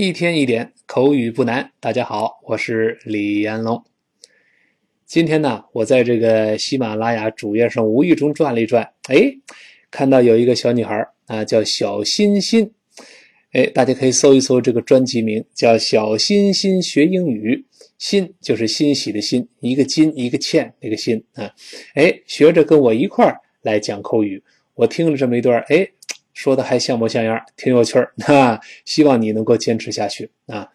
一天一点口语不难。大家好，我是李彦龙。今天呢，我在这个喜马拉雅主页上无意中转了一转，哎，看到有一个小女孩啊，叫小欣欣。哎，大家可以搜一搜这个专辑名，叫《小欣欣学英语》。欣就是欣喜的欣，一个金一个欠那个欣啊。哎，学着跟我一块来讲口语。我听了这么一段，哎。说的还像模像样，挺有趣儿 啊！希望你能够坚持下去啊！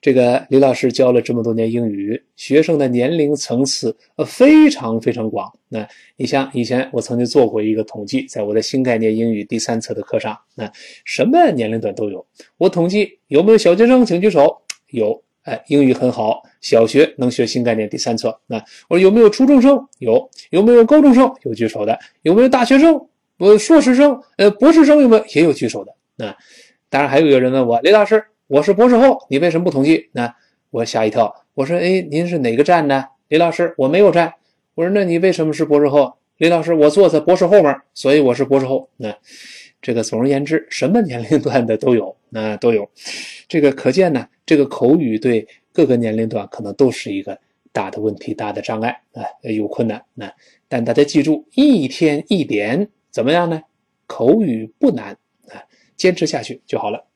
这个李老师教了这么多年英语，学生的年龄层次呃非常非常广。那你像以前我曾经做过一个统计，在我的新概念英语第三册的课上，那什么年龄段都有。我统计有没有小学生，请举手。有，哎，英语很好，小学能学新概念第三册。那我说有没有初中生？有，有没有高中生？有举手的。有没有大学生？我硕士生，呃，博士生有没有也有举手的？那当然还有一个人问我，李老师，我是博士后，你为什么不统计？那我吓一跳，我说，哎，您是哪个站的？李老师，我没有站。我说，那你为什么是博士后？李老师，我坐在博士后面，所以我是博士后。那这个总而言之，什么年龄段的都有，那都有。这个可见呢，这个口语对各个年龄段可能都是一个大的问题、大的障碍啊，有困难。那但大家记住，一天一点。怎么样呢？口语不难啊，坚持下去就好了。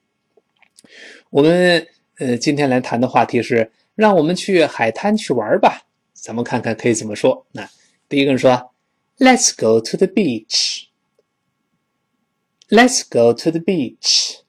我们呃今天来谈的话题是，让我们去海滩去玩吧。咱们看看可以怎么说。那第一个人说：“Let's go to the beach.” Let's go to the beach.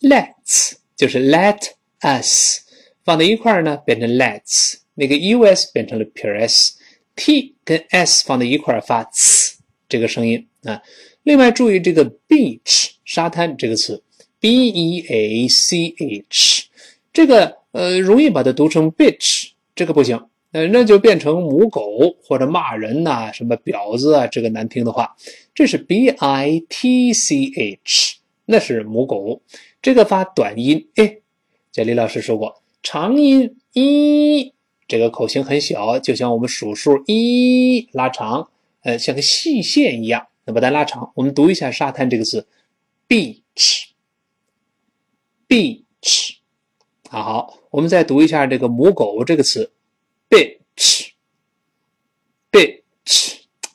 Let's 就是 Let us 放在一块儿呢，变成 Let's。那个 us 变成了撇 s，t 跟 s 放在一块儿发呲这个声音。啊，另外注意这个 beach 沙滩这个词，b e a c h，这个呃容易把它读成 bitch，这个不行，呃那就变成母狗或者骂人呐，什么婊子啊，这个难听的话，这是 b i t c h，那是母狗，这个发短音，哎，这李老师说过，长音一，这个口型很小，就像我们数数一拉长，呃像个细线一样。那把它拉长，我们读一下“沙滩”这个字，beach，beach，啊好，我们再读一下这个“母狗”这个词，bitch，bitch，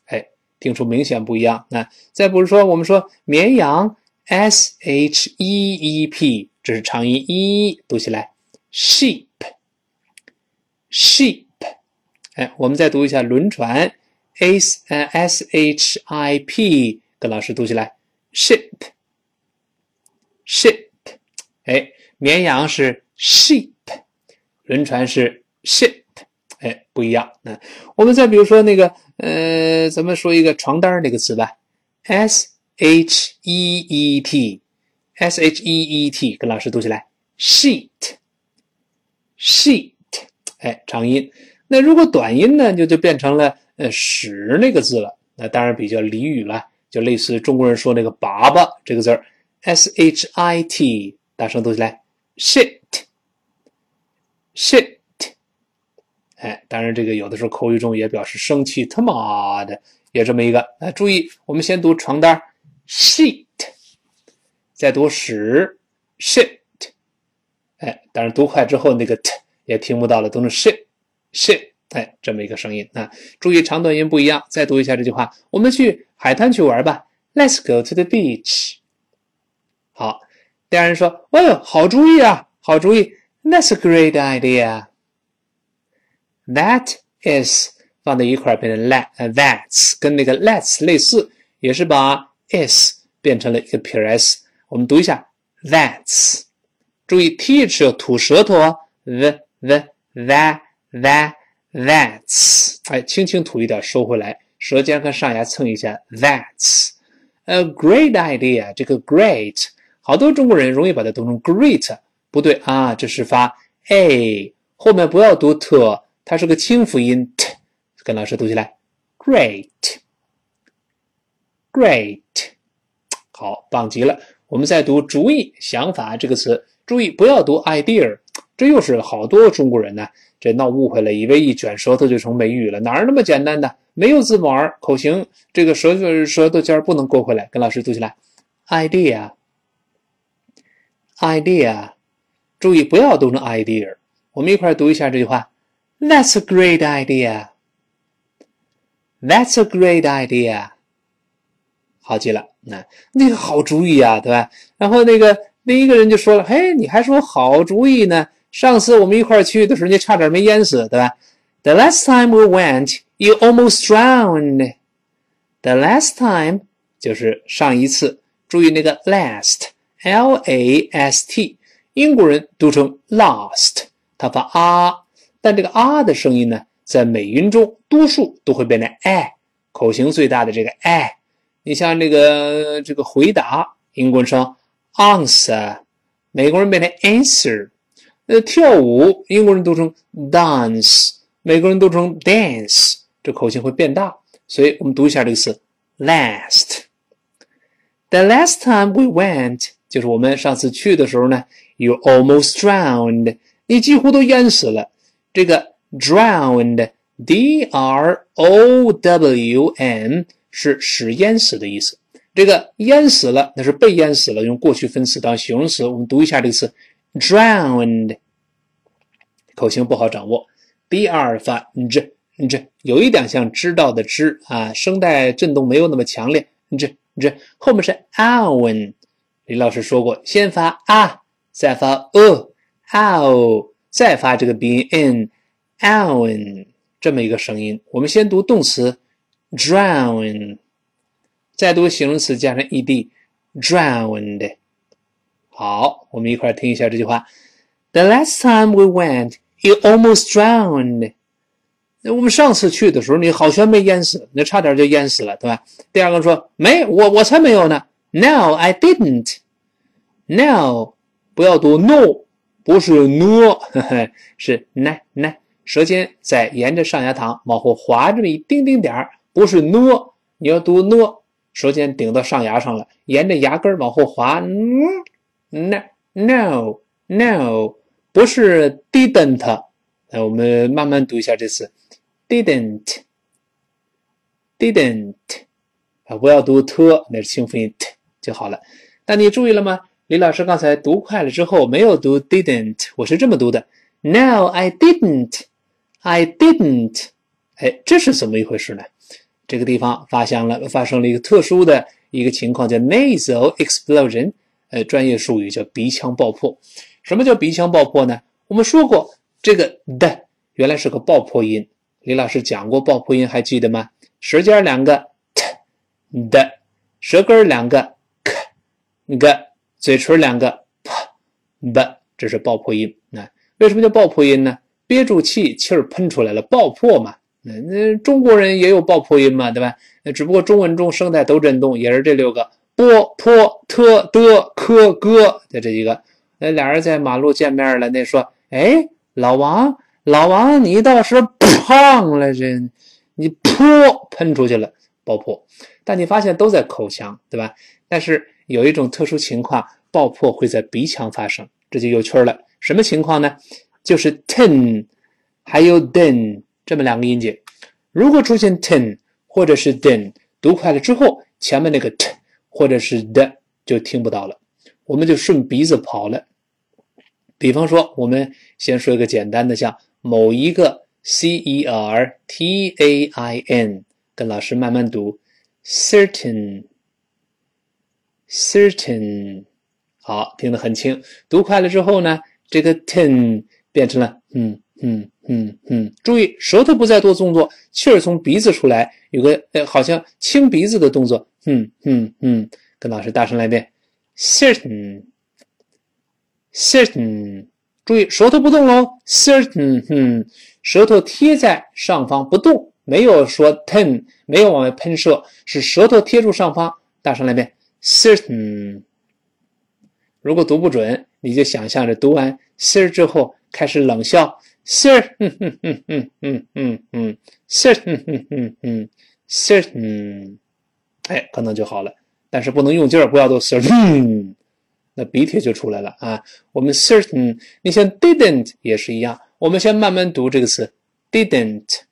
哎，听出明显不一样。那再不是说，我们说绵羊，s h e e p，这是长音 e，读起来，sheep，sheep，哎，我们再读一下轮船。S 呃 s h i p，跟老师读起来，ship，ship，哎，绵羊是 sheep，轮船是 ship，哎，不一样。那我们再比如说那个，呃，咱们说一个床单那个词吧，s h e e t，s h e e t，跟老师读起来，sheet，sheet，哎，长音。那如果短音呢，就就变成了。呃，屎那个字了，那当然比较俚语了，就类似中国人说那个粑粑这个字儿，s h i t，大声读起来，shit，shit，哎，当然这个有的时候口语中也表示生气，他妈的，也这么一个。哎，注意，我们先读床单，sheet，再读屎，shit，哎，当然读快之后那个 t 也听不到了，都是 shit，shit。哎，这么一个声音啊！注意长短音不一样。再读一下这句话：我们去海滩去玩吧。Let's go to the beach。好，第二人说：“哎呦，好主意啊，好主意。”That's a great idea。That is 放在一块变成 let，that's 跟那个 let's 类似，也是把 is 变成了一个撇 s。我们读一下 that's。注意 th 要吐舌头哦，the the that that。That's，哎，轻轻吐一点，收回来，舌尖和上牙蹭一下。That's a great idea。这个 great，好多中国人容易把它读成 great，不对啊，这是发 a，后面不要读 t，它是个清辅音 t，跟老师读起来，great，great，好，棒极了。我们再读主意、想法这个词，注意不要读 idea，这又是好多中国人呢。这闹误会了，以为一卷舌头就成美语了，哪儿那么简单的？没有字母儿口型这个舌头舌头尖不能勾回来。跟老师读起来，idea，idea，注意不要读成 idea。我们一块读一下这句话：That's a great idea. That's a great idea. 好极了，那那个好主意啊，对吧？然后那个另一个人就说了：“嘿，你还说好主意呢？上次我们一块去的时候，你差点没淹死，对吧？”The last time we went, you almost drowned. The last time 就是上一次，注意那个 last，L-A-S-T，英国人读成 last，他发啊，但这个啊的声音呢，在美音中多数都会变成 a，口型最大的这个 a。你像这个这个回答，英国人说 answer，美国人变成 answer。呃，跳舞，英国人读成 dance，美国人读成 dance，这口型会变大。所以我们读一下这个词，last。The last time we went，就是我们上次去的时候呢，you almost drowned，你几乎都淹死了。这个 drowned，d r o w n 是使淹死的意思。这个淹死了，那是被淹死了，用过去分词当形容词。我们读一下这个词，drowned。口型不好掌握，b r 发 z。这有一点像知道的知啊，声带震动没有那么强烈。这这后面是 owen，李老师说过，先发啊，再发 o，ow，再发这个鼻音 n，owen 这么一个声音。我们先读动词 drown，再读形容词加上 ed，drowned。好，我们一块儿听一下这句话：The last time we went, you almost drowned. 那我们上次去的时候，你好悬没淹死，那差点就淹死了，对吧？第二个说没，我我才没有呢。No, I didn't. No，不要读 no，不是 no，是 n n，舌尖在沿着上牙膛往后滑这么一丁丁点儿，不是 no，你要读 no，舌尖顶到上牙上了，沿着牙根往后滑。no no no，no，不是 didn't。那我们慢慢读一下这次。didn't didn't 啊，不要读 t，那是清辅音 t 就好了。但你注意了吗？李老师刚才读快了之后没有读 didn't，我是这么读的。No, I didn't. I didn't. 哎，这是怎么一回事呢？这个地方发生了发生了一个特殊的一个情况，叫 nasal explosion。呃，专业术语叫鼻腔爆破。什么叫鼻腔爆破呢？我们说过，这个的原来是个爆破音。李老师讲过爆破音，还记得吗？舌尖两个 t 的，舌根两个 k 个，嘴唇两个 p b，这是爆破音。那为什么叫爆破音呢？憋住气，气儿喷出来了，爆破嘛。那那中国人也有爆破音嘛，对吧？那只不过中文中声带都震动，也是这六个 b、p、t、d、k、g 的这几个。那俩人在马路见面了，那说：“哎，老王。”老王，你倒是胖了，这你噗喷出去了，爆破。但你发现都在口腔，对吧？但是有一种特殊情况，爆破会在鼻腔发生，这就有趣了。什么情况呢？就是 ten 还有 den 这么两个音节，如果出现 ten 或者是 den，读快了之后，前面那个 t 或者是的就听不到了，我们就顺鼻子跑了。比方说，我们先说一个简单的，像。某一个 c e r t a i n，跟老师慢慢读，certain，certain，好，听得很清。读快了之后呢，这个 ten 变成了嗯嗯嗯嗯。注意舌头不再做动作，气儿从鼻子出来，有个呃好像清鼻子的动作。嗯嗯嗯，跟老师大声来一遍，certain，certain。注意舌头不动喽，certain，嗯，舌头贴在上方不动，没有说 ten，没有往外喷射，是舌头贴住上方。大声来一遍，certain。如果读不准，你就想象着读完 cer 之后开始冷笑，cer，嗯嗯嗯嗯嗯嗯嗯，cer，嗯嗯嗯嗯，certain，哎，可能就好了。但是不能用劲儿，不要都 certain。那鼻涕就出来了啊！我们 certain，你像 didn't 也是一样。我们先慢慢读这个词，didn't。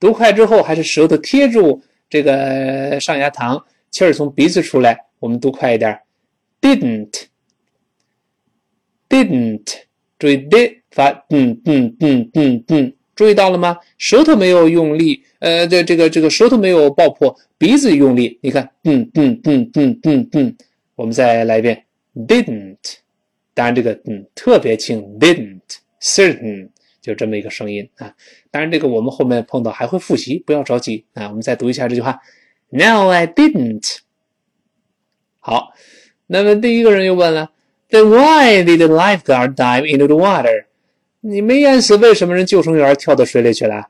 读快之后，还是舌头贴住这个上牙膛，气儿从鼻子出来。我们读快一点，didn't，didn't。注意 did 发嗯嗯嗯嗯嗯，注意到了吗？舌头没有用力，呃，这这个这个舌头没有爆破，鼻子用力，你看，嗯嗯嗯嗯嗯嗯，我们再来一遍，didn't，当然这个嗯特别轻，didn't，certain，就这么一个声音啊。当然这个我们后面碰到还会复习，不要着急啊。我们再读一下这句话，No, I didn't。好，那么第一个人又问了 ，Then why did the lifeguard dive into the water？你没淹死，为什么人救生员跳到水里去了？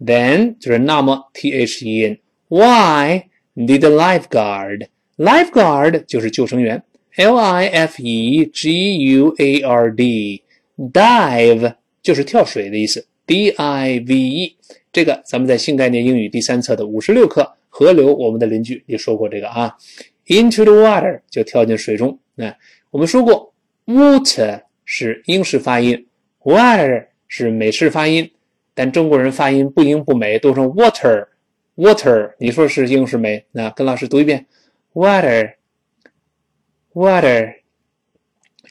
Then 就是那么，T H E N，Why did the lifeguard？Lifeguard 就是救生员，L I F E G U A R D，dive 就是跳水的意思，D I V E。这个咱们在新概念英语第三册的五十六课河流，我们的邻居也说过这个啊。Into the water 就跳进水中。那 我们说过，water 是英式发音，water 是美式发音，但中国人发音不英不美，读成 water，water。你说是英式美？那跟老师读一遍，water，water。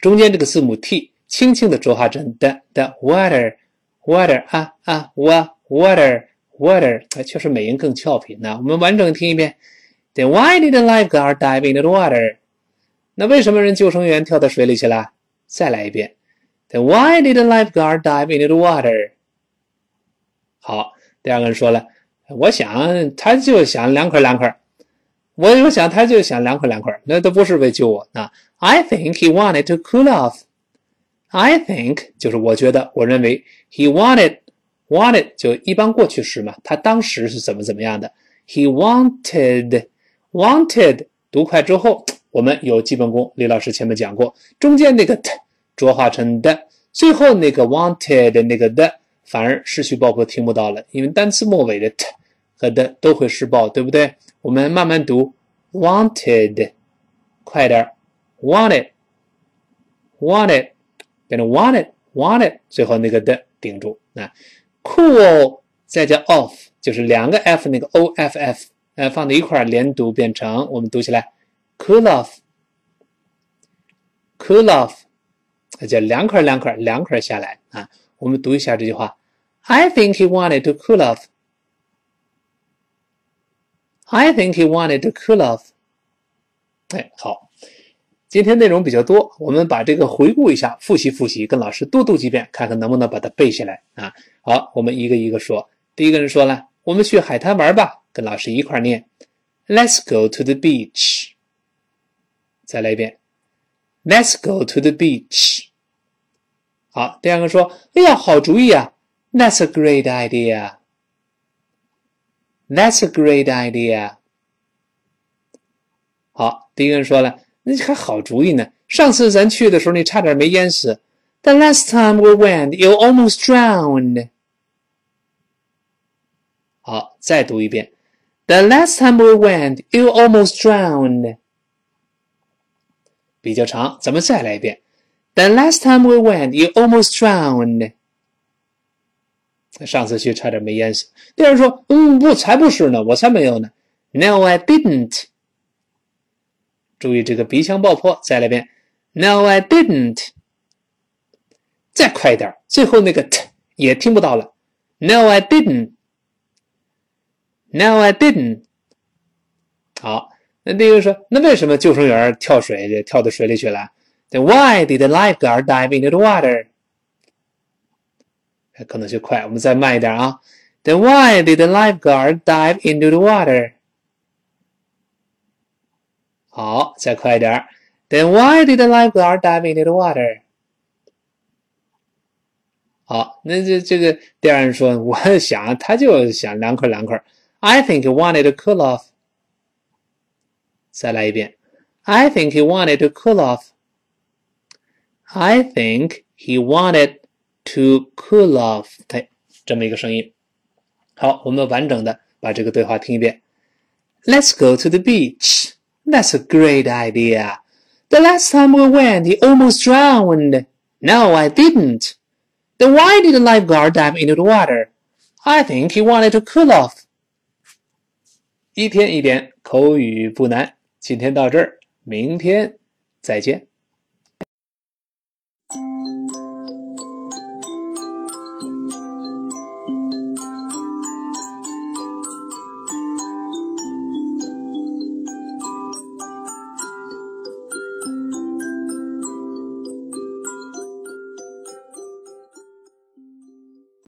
中间这个字母 t 轻轻的浊化成的的 water，water 啊啊哇 water，water，确实美音更俏皮。那我们完整听一遍。Then why did the lifeguard dive in the water？那为什么人救生员跳到水里去了？再来一遍。Then why did the lifeguard dive into the water？好，第二个人说了，我想他就想凉快凉快。我我想他就想凉快凉快，那都不是为救我啊。I think he wanted to cool off。I think 就是我觉得，我认为 he wanted wanted 就一般过去时嘛，他当时是怎么怎么样的？He wanted。Wanted 读快之后，我们有基本功。李老师前面讲过，中间那个 t 浊化成的，最后那个 wanted 那个的反而失去爆破，听不到了。因为单词末尾的 t 和的都会失爆，对不对？我们慢慢读，wanted，快点，wanted，wanted，变成 wanted，wanted，最后那个的顶住。啊 cool 再加 off，就是两个 f 那个 off。呃，放在一块连读变成，我们读起来，cool off，cool off，那叫凉快凉快凉快下来啊。我们读一下这句话，I think he wanted to cool off。I think he wanted to cool off。哎，好，今天内容比较多，我们把这个回顾一下，复习复习，跟老师多读几遍，看看能不能把它背下来啊。好，我们一个一个说。第一个人说了，我们去海滩玩吧。跟老师一块念，Let's go to the beach。再来一遍，Let's go to the beach。好，第二个说，哎呀，好主意啊，That's a great idea。That's a great idea。好，第一个人说了，那还好主意呢。上次咱去的时候，你差点没淹死。The last time we went, you almost drowned。好，再读一遍。The last time we went, you almost drowned. 比较长，咱们再来一遍。The last time we went, you almost drowned. 上次去差点没淹死。第二说，嗯，不，才不是呢，我才没有呢。No, I didn't. 注意这个鼻腔爆破，再来一遍。No, I didn't. 再快一点，最后那个 t 也听不到了。No, I didn't. No, I didn't。好，那第一个说，那为什么救生员跳水跳到水里去了？Then why did the lifeguard dive into the water？可能就快，我们再慢一点啊。Then why did the lifeguard dive into the water？好，再快一点。Then why did the lifeguard dive into the water？好，那这这个第二人说，我想他就想凉快凉快。I think he wanted to cool off. 再来一遍。I think he wanted to cool off. I think he wanted to cool off. 哎，这么一个声音。好，我们完整的把这个对话听一遍。Let's go to the beach. That's a great idea. The last time we went, he almost drowned. No, I didn't. Then why did the lifeguard dive into the water? I think he wanted to cool off. 一天一点口语不难， 今天到这儿，明天再见。